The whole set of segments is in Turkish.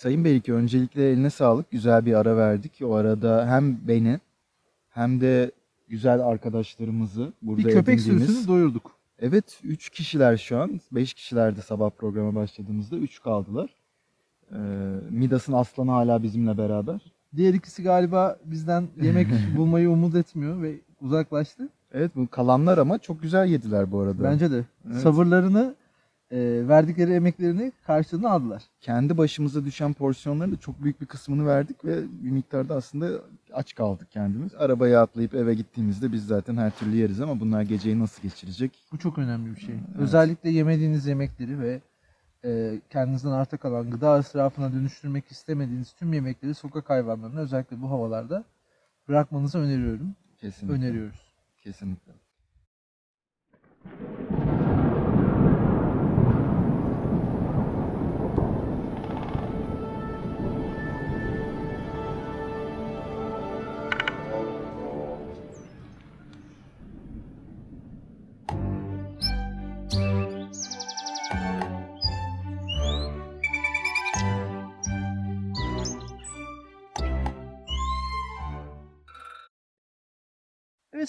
Sayın Beylik öncelikle eline sağlık. Güzel bir ara verdik. O arada hem beni hem de güzel arkadaşlarımızı burada Bir köpek edindiğimiz- sürüsünü doyurduk. Evet 3 kişiler şu an. 5 kişilerdi sabah programa başladığımızda. 3 kaldılar. Ee, Midas'ın aslanı hala bizimle beraber. Diğer ikisi galiba bizden yemek bulmayı umut etmiyor ve uzaklaştı. Evet bu kalanlar ama çok güzel yediler bu arada. Bence de. Evet. Sabırlarını, e, verdikleri emeklerini karşılığını aldılar. Kendi başımıza düşen porsiyonların da çok büyük bir kısmını verdik ve bir miktarda aslında aç kaldık kendimiz. Arabaya atlayıp eve gittiğimizde biz zaten her türlü yeriz ama bunlar geceyi nasıl geçirecek? Bu çok önemli bir şey. Evet. Özellikle yemediğiniz yemekleri ve e, kendinizden arta kalan gıda israfına dönüştürmek istemediğiniz tüm yemekleri sokak hayvanlarına özellikle bu havalarda bırakmanızı öneriyorum. Kesinlikle. Öneriyoruz. Kesinlikle. Evet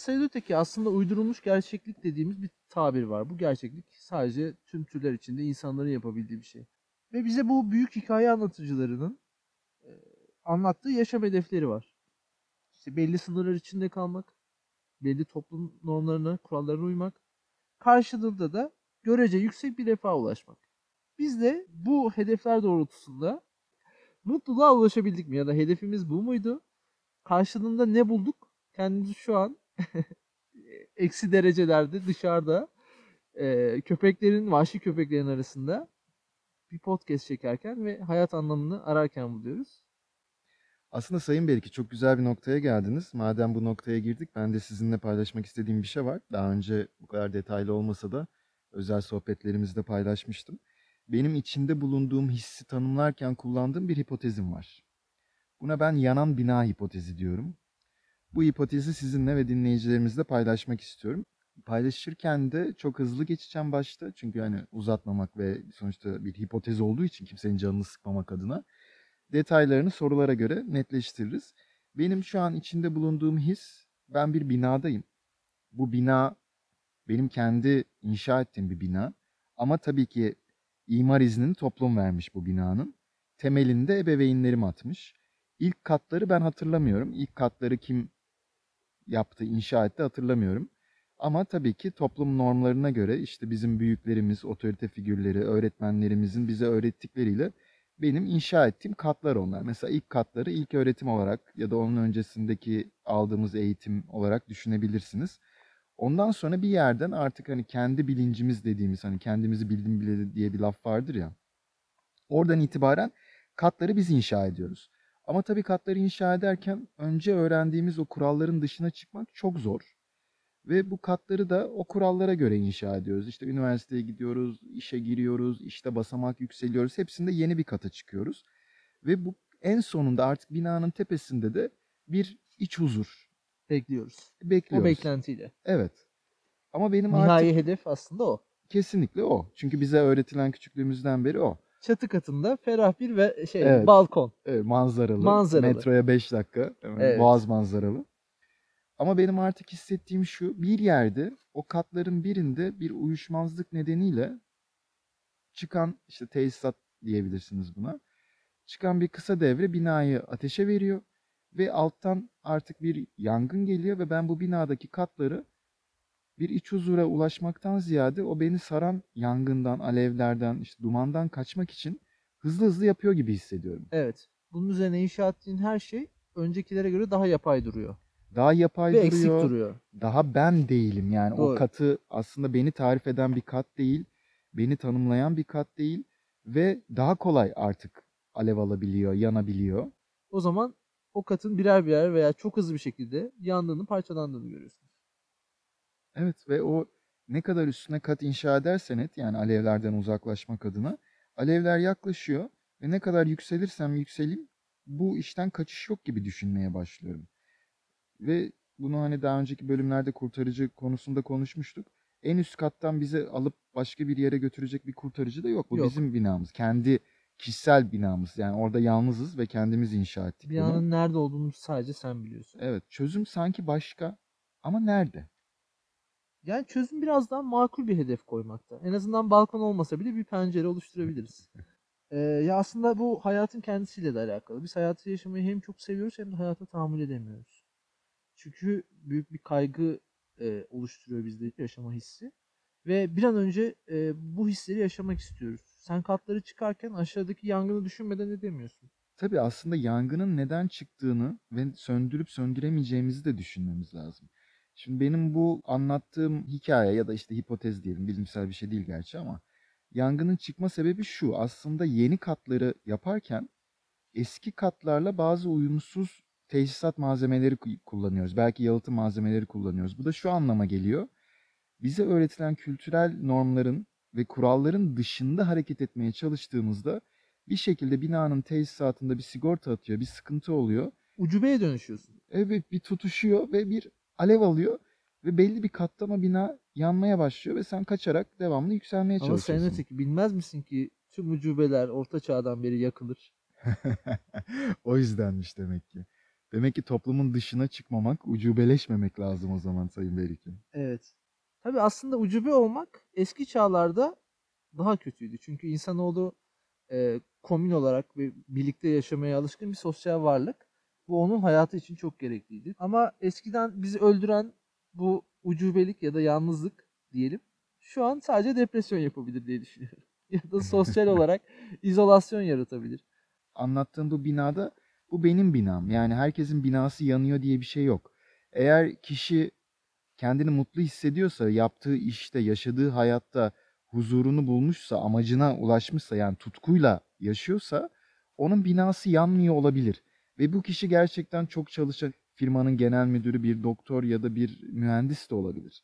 Sayın Öteki aslında uydurulmuş gerçeklik dediğimiz bir tabir var. Bu gerçeklik sadece tüm türler içinde insanların yapabildiği bir şey. Ve bize bu büyük hikaye anlatıcılarının anlattığı yaşam hedefleri var. İşte belli sınırlar içinde kalmak, belli toplum normlarına, kurallarına uymak, karşılığında da görece yüksek bir refaha ulaşmak. Biz de bu hedefler doğrultusunda mutluluğa ulaşabildik mi? Ya da hedefimiz bu muydu? Karşılığında ne bulduk? Kendimizi şu an eksi derecelerde dışarıda e, köpeklerin, vahşi köpeklerin arasında bir podcast çekerken ve hayat anlamını ararken buluyoruz. Aslında Sayın Belki çok güzel bir noktaya geldiniz. Madem bu noktaya girdik ben de sizinle paylaşmak istediğim bir şey var. Daha önce bu kadar detaylı olmasa da özel sohbetlerimizde paylaşmıştım. Benim içinde bulunduğum hissi tanımlarken kullandığım bir hipotezim var. Buna ben yanan bina hipotezi diyorum. Bu hipotezi sizinle ve dinleyicilerimizle paylaşmak istiyorum. Paylaşırken de çok hızlı geçeceğim başta. Çünkü hani uzatmamak ve sonuçta bir hipotez olduğu için kimsenin canını sıkmamak adına detaylarını sorulara göre netleştiririz. Benim şu an içinde bulunduğum his, ben bir binadayım. Bu bina benim kendi inşa ettiğim bir bina. Ama tabii ki imar iznini toplum vermiş bu binanın. Temelinde ebeveynlerim atmış. İlk katları ben hatırlamıyorum. İlk katları kim yaptı, inşa etti hatırlamıyorum. Ama tabii ki toplum normlarına göre işte bizim büyüklerimiz, otorite figürleri, öğretmenlerimizin bize öğrettikleriyle benim inşa ettiğim katlar onlar. Mesela ilk katları ilk öğretim olarak ya da onun öncesindeki aldığımız eğitim olarak düşünebilirsiniz. Ondan sonra bir yerden artık hani kendi bilincimiz dediğimiz hani kendimizi bildim bile diye bir laf vardır ya. Oradan itibaren katları biz inşa ediyoruz. Ama tabii katları inşa ederken önce öğrendiğimiz o kuralların dışına çıkmak çok zor. Ve bu katları da o kurallara göre inşa ediyoruz. İşte üniversiteye gidiyoruz, işe giriyoruz, işte basamak yükseliyoruz. Hepsinde yeni bir kata çıkıyoruz. Ve bu en sonunda artık binanın tepesinde de bir iç huzur Bekliyoruz. bekliyoruz. O beklentiyle. Evet. Ama benim artık Nihai hedef aslında o. kesinlikle o. Çünkü bize öğretilen küçüklüğümüzden beri o. Çatı katında ferah bir ve şey Evet. balkon. Evet, manzaralı. Manzaralı. Metroya 5 dakika. Evet. Boğaz manzaralı. Ama benim artık hissettiğim şu. Bir yerde o katların birinde bir uyuşmazlık nedeniyle çıkan işte tesisat diyebilirsiniz buna. Çıkan bir kısa devre binayı ateşe veriyor ve alttan artık bir yangın geliyor ve ben bu binadaki katları bir iç huzura ulaşmaktan ziyade o beni saran yangından, alevlerden, işte dumandan kaçmak için hızlı hızlı yapıyor gibi hissediyorum. Evet. Bunun üzerine inşa ettiğin her şey öncekilere göre daha yapay duruyor. Daha yapay ve duruyor. eksik duruyor. Daha ben değilim yani o Doğru. katı aslında beni tarif eden bir kat değil, beni tanımlayan bir kat değil ve daha kolay artık alev alabiliyor, yanabiliyor. O zaman o katın birer birer veya çok hızlı bir şekilde yandığını, parçalandığını görüyorsunuz. Evet ve o ne kadar üstüne kat inşa edersen et yani alevlerden uzaklaşmak adına alevler yaklaşıyor ve ne kadar yükselirsem yükseleyim bu işten kaçış yok gibi düşünmeye başlıyorum. Ve bunu hani daha önceki bölümlerde kurtarıcı konusunda konuşmuştuk. En üst kattan bizi alıp başka bir yere götürecek bir kurtarıcı da yok. Bu Yok. bizim binamız. Kendi kişisel binamız. Yani orada yalnızız ve kendimiz inşa ettik bunu. Binanın nerede olduğunu sadece sen biliyorsun. Evet, çözüm sanki başka ama nerede? Yani çözüm biraz daha makul bir hedef koymakta. En azından balkon olmasa bile bir pencere oluşturabiliriz. Ee, ya aslında bu hayatın kendisiyle de alakalı. Biz hayatı yaşamayı hem çok seviyoruz hem de hayata tahammül edemiyoruz. Çünkü büyük bir kaygı e, oluşturuyor bizde yaşama hissi. Ve bir an önce e, bu hisleri yaşamak istiyoruz. Sen katları çıkarken aşağıdaki yangını düşünmeden edemiyorsun. Tabii aslında yangının neden çıktığını ve söndürüp söndüremeyeceğimizi de düşünmemiz lazım. Şimdi benim bu anlattığım hikaye ya da işte hipotez diyelim, bilimsel bir şey değil gerçi ama yangının çıkma sebebi şu. Aslında yeni katları yaparken eski katlarla bazı uyumsuz tesisat malzemeleri ku- kullanıyoruz. Belki yalıtım malzemeleri kullanıyoruz. Bu da şu anlama geliyor. Bize öğretilen kültürel normların ve kuralların dışında hareket etmeye çalıştığımızda bir şekilde binanın tesisatında bir sigorta atıyor, bir sıkıntı oluyor. Ucubeye dönüşüyorsun. Evet bir tutuşuyor ve bir alev alıyor ve belli bir katta ama bina yanmaya başlıyor ve sen kaçarak devamlı yükselmeye Ama çalışıyorsun. sen öteki bilmez misin ki tüm ucubeler orta çağdan beri yakılır. o yüzdenmiş demek ki. Demek ki toplumun dışına çıkmamak, ucubeleşmemek lazım o zaman Sayın Berikin. Evet. Tabii aslında ucube olmak eski çağlarda daha kötüydü. Çünkü insanoğlu e, komün olarak ve birlikte yaşamaya alışkın bir sosyal varlık. Bu onun hayatı için çok gerekliydi. Ama eskiden bizi öldüren bu ucubelik ya da yalnızlık diyelim şu an sadece depresyon yapabilir diye düşünüyorum. ya da sosyal olarak izolasyon yaratabilir. Anlattığım bu binada bu benim binam. Yani herkesin binası yanıyor diye bir şey yok. Eğer kişi kendini mutlu hissediyorsa, yaptığı işte, yaşadığı hayatta huzurunu bulmuşsa, amacına ulaşmışsa yani tutkuyla yaşıyorsa onun binası yanmıyor olabilir. Ve bu kişi gerçekten çok çalışan firmanın genel müdürü, bir doktor ya da bir mühendis de olabilir.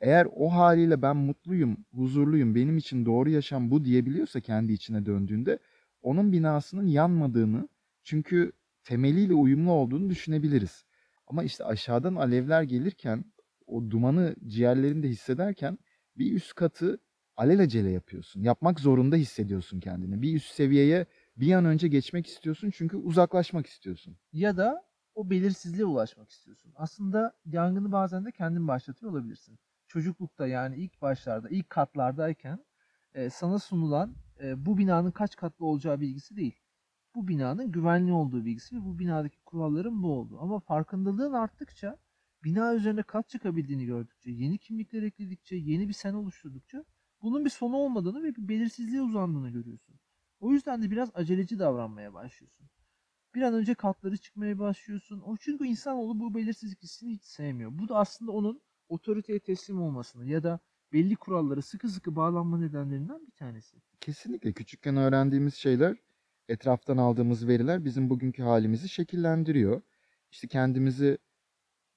Eğer o haliyle ben mutluyum, huzurluyum, benim için doğru yaşam bu diyebiliyorsa kendi içine döndüğünde onun binasının yanmadığını çünkü temeliyle uyumlu olduğunu düşünebiliriz. Ama işte aşağıdan alevler gelirken o dumanı ciğerlerinde hissederken bir üst katı alelacele yapıyorsun. Yapmak zorunda hissediyorsun kendini. Bir üst seviyeye bir an önce geçmek istiyorsun çünkü uzaklaşmak istiyorsun. ya da o belirsizliğe ulaşmak istiyorsun. Aslında yangını bazen de kendin başlatıyor olabilirsin. Çocuklukta yani ilk başlarda, ilk katlardayken e, sana sunulan e, bu binanın kaç katlı olacağı bilgisi değil. Bu binanın güvenli olduğu bilgisi ve bu binadaki kuralların bu olduğu. Ama farkındalığın arttıkça, bina üzerine kat çıkabildiğini gördükçe, yeni kimlikler ekledikçe, yeni bir sen oluşturdukça bunun bir sonu olmadığını ve bir belirsizliğe uzandığını görüyorsun. O yüzden de biraz aceleci davranmaya başlıyorsun bir an önce katları çıkmaya başlıyorsun. O çünkü insanoğlu bu belirsizlik hissini hiç sevmiyor. Bu da aslında onun otoriteye teslim olmasını ya da belli kurallara sıkı sıkı bağlanma nedenlerinden bir tanesi. Kesinlikle küçükken öğrendiğimiz şeyler, etraftan aldığımız veriler bizim bugünkü halimizi şekillendiriyor. İşte kendimizi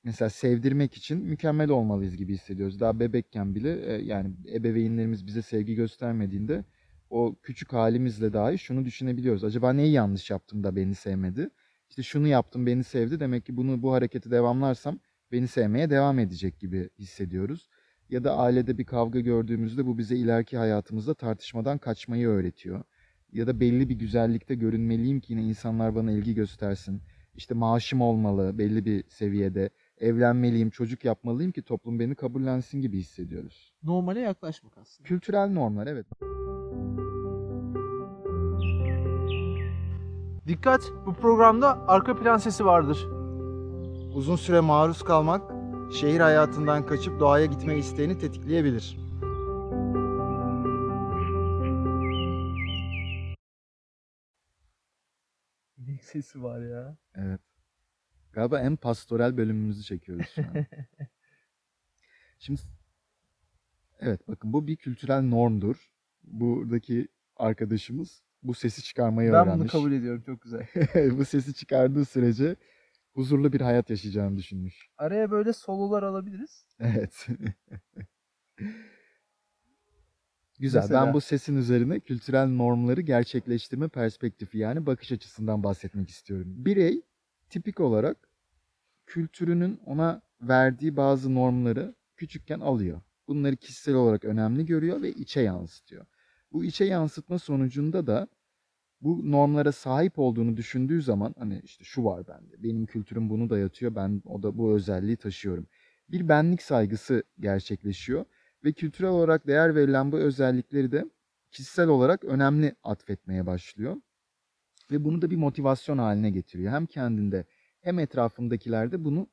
mesela sevdirmek için mükemmel olmalıyız gibi hissediyoruz. Daha bebekken bile e, yani ebeveynlerimiz bize sevgi göstermediğinde o küçük halimizle dahi şunu düşünebiliyoruz. Acaba neyi yanlış yaptım da beni sevmedi? İşte şunu yaptım beni sevdi. Demek ki bunu bu hareketi devamlarsam beni sevmeye devam edecek gibi hissediyoruz. Ya da ailede bir kavga gördüğümüzde bu bize ileriki hayatımızda tartışmadan kaçmayı öğretiyor. Ya da belli bir güzellikte görünmeliyim ki yine insanlar bana ilgi göstersin. İşte maaşım olmalı belli bir seviyede. Evlenmeliyim, çocuk yapmalıyım ki toplum beni kabullensin gibi hissediyoruz. Normale yaklaşmak aslında. Kültürel normlar evet. Dikkat! Bu programda arka plan sesi vardır. Uzun süre maruz kalmak şehir hayatından kaçıp doğaya gitme isteğini tetikleyebilir. İnek sesi var ya. Evet. Galiba en pastoral bölümümüzü çekiyoruz şu an. Şimdi evet bakın bu bir kültürel normdur. Buradaki arkadaşımız bu sesi çıkarmayı ben bunu öğrenmiş. kabul ediyorum. Çok güzel. bu sesi çıkardığı sürece huzurlu bir hayat yaşayacağını düşünmüş. Araya böyle sololar alabiliriz. Evet. Güzel. Mesela- Ben bu sesin üzerine kültürel normları gerçekleştirme perspektifi yani bakış açısından bahsetmek istiyorum. Birey tipik olarak kültürünün ona verdiği bazı normları küçükken alıyor. Bunları kişisel olarak önemli görüyor ve içe yansıtıyor. Bu içe yansıtma sonucunda da bu normlara sahip olduğunu düşündüğü zaman hani işte şu var bende. Benim kültürüm bunu dayatıyor. Ben o da bu özelliği taşıyorum. Bir benlik saygısı gerçekleşiyor ve kültürel olarak değer verilen bu özellikleri de kişisel olarak önemli atfetmeye başlıyor. Ve bunu da bir motivasyon haline getiriyor. Hem kendinde hem etrafındakilerde bunu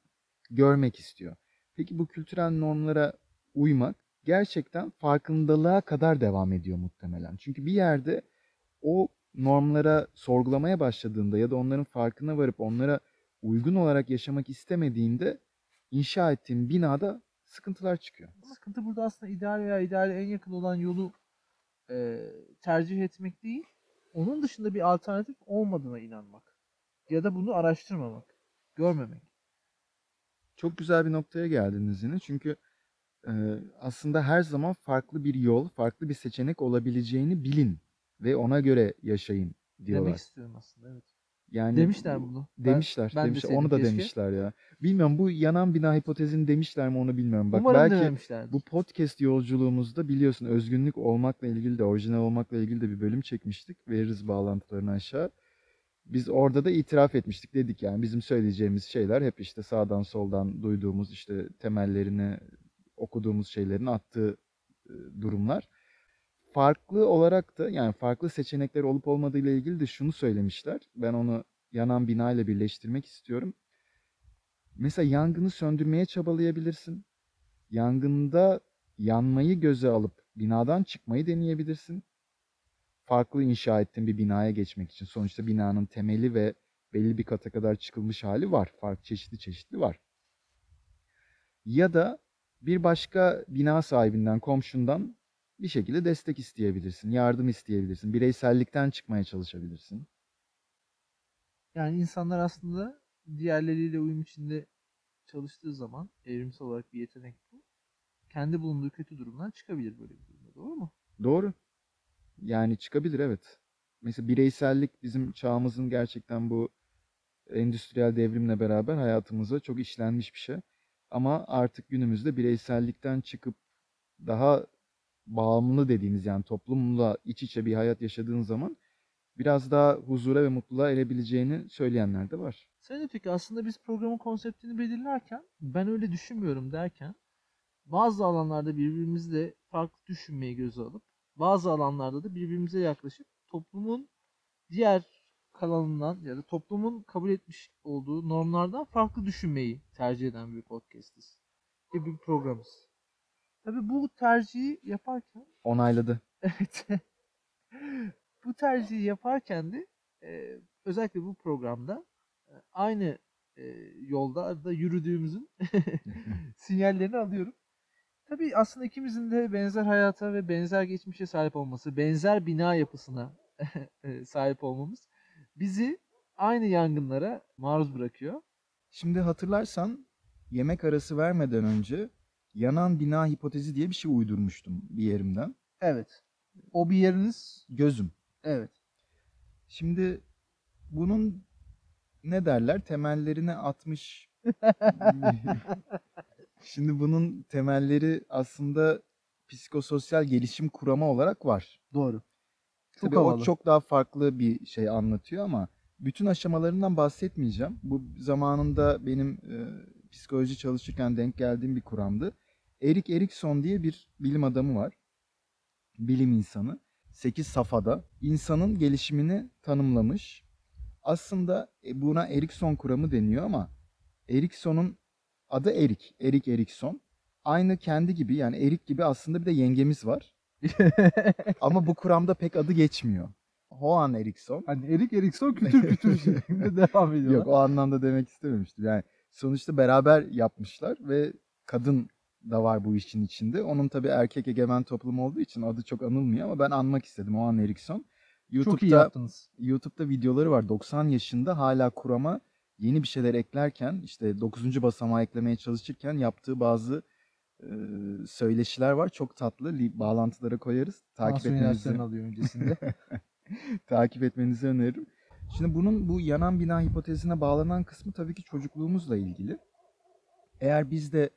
görmek istiyor. Peki bu kültürel normlara uymak gerçekten farkındalığa kadar devam ediyor muhtemelen. Çünkü bir yerde o normlara sorgulamaya başladığında ya da onların farkına varıp onlara uygun olarak yaşamak istemediğinde inşa ettiğin binada sıkıntılar çıkıyor. Sıkıntı burada aslında ideal veya ideale en yakın olan yolu e, tercih etmek değil, onun dışında bir alternatif olmadığına inanmak. Ya da bunu araştırmamak, görmemek. Çok güzel bir noktaya geldiniz yine. Çünkü aslında her zaman farklı bir yol, farklı bir seçenek olabileceğini bilin ve ona göre yaşayın diyorlar. Demek istiyorum aslında evet. Yani Demişler bunu. Ben- Demişler, ben demişler. deseydim Onu da keşke. demişler ya. Bilmiyorum bu yanan bina hipotezini demişler mi onu bilmiyorum. Bak Umarım belki bu podcast yolculuğumuzda biliyorsun özgünlük olmakla ilgili de orijinal olmakla ilgili de bir bölüm çekmiştik. Veririz bağlantılarını aşağı. Biz orada da itiraf etmiştik dedik yani bizim söyleyeceğimiz şeyler hep işte sağdan soldan duyduğumuz işte temellerini okuduğumuz şeylerin attığı e, durumlar. Farklı olarak da yani farklı seçenekler olup olmadığı ile ilgili de şunu söylemişler. Ben onu yanan bina ile birleştirmek istiyorum. Mesela yangını söndürmeye çabalayabilirsin. Yangında yanmayı göze alıp binadan çıkmayı deneyebilirsin. Farklı inşa ettiğin bir binaya geçmek için. Sonuçta binanın temeli ve belli bir kata kadar çıkılmış hali var. Farklı çeşitli çeşitli var. Ya da bir başka bina sahibinden, komşundan bir şekilde destek isteyebilirsin, yardım isteyebilirsin, bireysellikten çıkmaya çalışabilirsin. Yani insanlar aslında diğerleriyle uyum içinde çalıştığı zaman evrimsel olarak bir yetenek bu. Kendi bulunduğu kötü durumdan çıkabilir böyle bir durumda. Doğru mu? Doğru. Yani çıkabilir evet. Mesela bireysellik bizim çağımızın gerçekten bu endüstriyel devrimle beraber hayatımıza çok işlenmiş bir şey. Ama artık günümüzde bireysellikten çıkıp daha bağımlı dediğimiz yani toplumla iç içe bir hayat yaşadığın zaman biraz daha huzura ve mutluluğa erebileceğini söyleyenler de var. Sen öteki aslında biz programın konseptini belirlerken ben öyle düşünmüyorum derken bazı alanlarda birbirimizle farklı düşünmeyi göze alıp bazı alanlarda da birbirimize yaklaşıp toplumun diğer kalanından ya da toplumun kabul etmiş olduğu normlardan farklı düşünmeyi tercih eden bir podcastiz. Ve bir programız. Tabii bu tercihi yaparken Onayladı. Evet. bu tercihi yaparken de e, özellikle bu programda e, aynı e, yolda da yürüdüğümüzün sinyallerini alıyorum. Tabii aslında ikimizin de benzer hayata ve benzer geçmişe sahip olması, benzer bina yapısına e, sahip olmamız bizi aynı yangınlara maruz bırakıyor. Şimdi hatırlarsan yemek arası vermeden önce yanan bina hipotezi diye bir şey uydurmuştum bir yerimden. Evet. O bir yeriniz Gözüm. evet. Şimdi bunun ne derler? Temellerini atmış. Şimdi bunun temelleri aslında psikososyal gelişim kuramı olarak var. Doğru. Çok Tabii o havalı. çok daha farklı bir şey anlatıyor ama bütün aşamalarından bahsetmeyeceğim. Bu zamanında benim e, psikoloji çalışırken denk geldiğim bir kuramdı. Erik Erikson diye bir bilim adamı var. Bilim insanı. 8 safhada insanın gelişimini tanımlamış. Aslında e, buna Erikson kuramı deniyor ama Erikson'un adı Erik. Erik Erikson. Aynı kendi gibi yani Erik gibi aslında bir de yengemiz var. Ama bu kuramda pek adı geçmiyor. Hoan Erikson. Hani Erik Erikson kütür kütür şeklinde devam ediyor. Yok o anlamda demek istememiştim. Yani sonuçta beraber yapmışlar ve kadın da var bu işin içinde. Onun tabii erkek egemen toplum olduğu için adı çok anılmıyor ama ben anmak istedim Hoan Erikson. Çok iyi YouTube'da yaptınız. YouTube'da videoları var. 90 yaşında hala kurama yeni bir şeyler eklerken işte 9. basamağı eklemeye çalışırken yaptığı bazı e, söyleşiler var. Çok tatlı. Li- Bağlantılara koyarız. Takip etmenizi alıyor öncesinde. takip etmenizi öneririm. Şimdi bunun bu yanan bina hipotezine bağlanan kısmı tabii ki çocukluğumuzla ilgili. Eğer biz de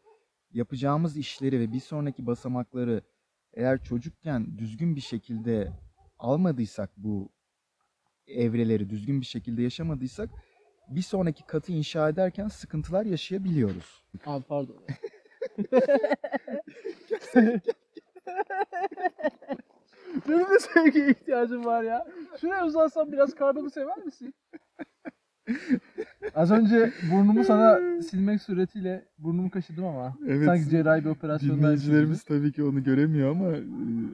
yapacağımız işleri ve bir sonraki basamakları eğer çocukken düzgün bir şekilde almadıysak bu evreleri düzgün bir şekilde yaşamadıysak bir sonraki katı inşa ederken sıkıntılar yaşayabiliyoruz. Abi pardon. Benim de sevgiye ihtiyacım var ya. Şuraya uzansam biraz karnımı sever misin? Az önce burnumu sana silmek suretiyle burnumu kaşıdım ama. Evet. Sanki cerrahi bir operasyonda. Dinleyicilerimiz tabii ki onu göremiyor ama e,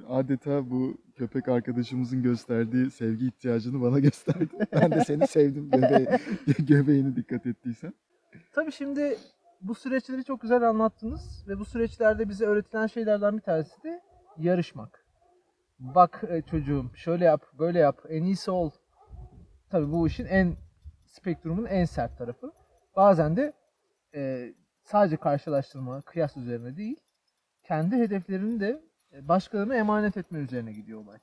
adeta bu köpek arkadaşımızın gösterdiği sevgi ihtiyacını bana gösterdi. Ben de seni sevdim göbeği, göbeğine dikkat ettiysen. Tabii şimdi bu süreçleri çok güzel anlattınız ve bu süreçlerde bize öğretilen şeylerden bir tanesi de yarışmak. Bak e, çocuğum şöyle yap, böyle yap, en iyisi ol. Tabii bu işin en spektrumun en sert tarafı. Bazen de e, sadece karşılaştırma, kıyas üzerine değil, kendi hedeflerini de e, başkalarına emanet etme üzerine gidiyor olay.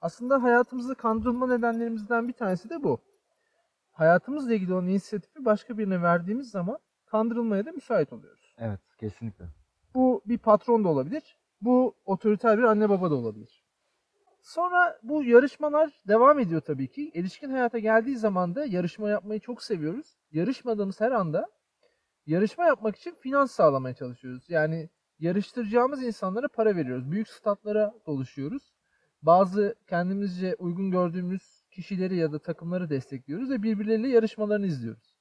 Aslında hayatımızda kandırılma nedenlerimizden bir tanesi de bu hayatımızla ilgili olan inisiyatifi başka birine verdiğimiz zaman kandırılmaya da müsait oluyoruz. Evet kesinlikle. Bu bir patron da olabilir. Bu otoriter bir anne baba da olabilir. Sonra bu yarışmalar devam ediyor tabii ki. Erişkin hayata geldiği zaman da yarışma yapmayı çok seviyoruz. Yarışmadığımız her anda yarışma yapmak için finans sağlamaya çalışıyoruz. Yani yarıştıracağımız insanlara para veriyoruz. Büyük statlara doluşuyoruz. Bazı kendimizce uygun gördüğümüz kişileri ya da takımları destekliyoruz ve birbirleriyle yarışmalarını izliyoruz.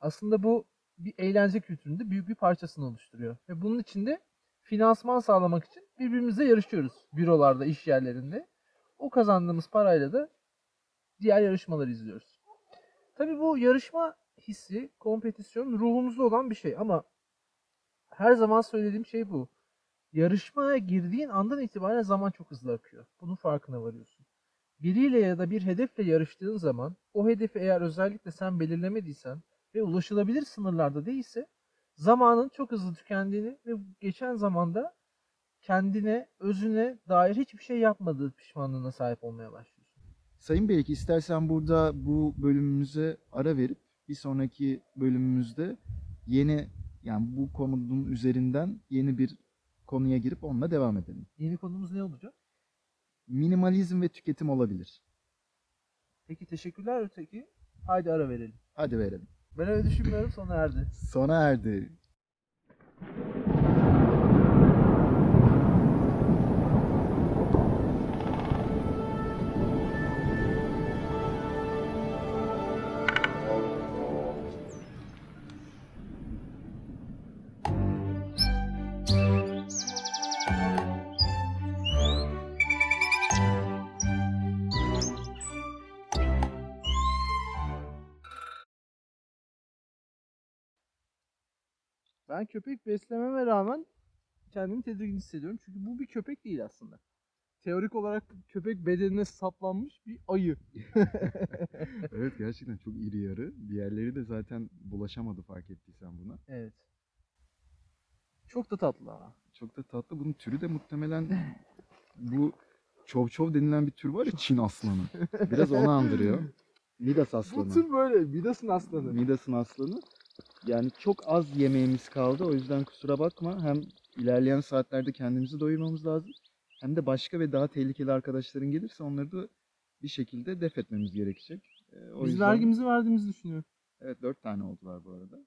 Aslında bu bir eğlence kültüründe büyük bir parçasını oluşturuyor. Ve bunun için de finansman sağlamak için birbirimizle yarışıyoruz. Bürolarda, iş yerlerinde. O kazandığımız parayla da diğer yarışmaları izliyoruz. Tabii bu yarışma hissi, kompetisyon ruhumuzda olan bir şey ama her zaman söylediğim şey bu. Yarışmaya girdiğin andan itibaren zaman çok hızlı akıyor. Bunun farkına varıyorsun. Biriyle ya da bir hedefle yarıştığın zaman o hedefi eğer özellikle sen belirlemediysen ve ulaşılabilir sınırlarda değilse zamanın çok hızlı tükendiğini ve geçen zamanda kendine, özüne dair hiçbir şey yapmadığı pişmanlığına sahip olmaya başlıyorsun. Sayın Beylik istersen burada bu bölümümüze ara verip bir sonraki bölümümüzde yeni yani bu konunun üzerinden yeni bir konuya girip onunla devam edelim. Yeni konumuz ne olacak? Minimalizm ve tüketim olabilir. Peki teşekkürler öteki. Haydi ara verelim. Hadi verelim. Ben öyle düşünmüyorum sona erdi. Sona erdi. Ben köpek beslememe rağmen kendimi tedirgin hissediyorum. Çünkü bu bir köpek değil aslında. Teorik olarak köpek bedenine saplanmış bir ayı. Evet gerçekten çok iri yarı. Diğerleri de zaten bulaşamadı fark ettiysen buna. Evet. Çok da tatlı ama. Çok da tatlı. Bunun türü de muhtemelen bu çov çov denilen bir tür var ya Çin aslanı. Biraz onu andırıyor. Midas aslanı. Bu tür böyle Midas'ın aslanı. Midas'ın aslanı. Yani çok az yemeğimiz kaldı. O yüzden kusura bakma. Hem ilerleyen saatlerde kendimizi doyurmamız lazım. Hem de başka ve daha tehlikeli arkadaşların gelirse onları da bir şekilde def etmemiz gerekecek. Ee, o Biz yüzden- vergimizi verdiğimizi düşünüyorum. Evet dört tane oldular bu arada.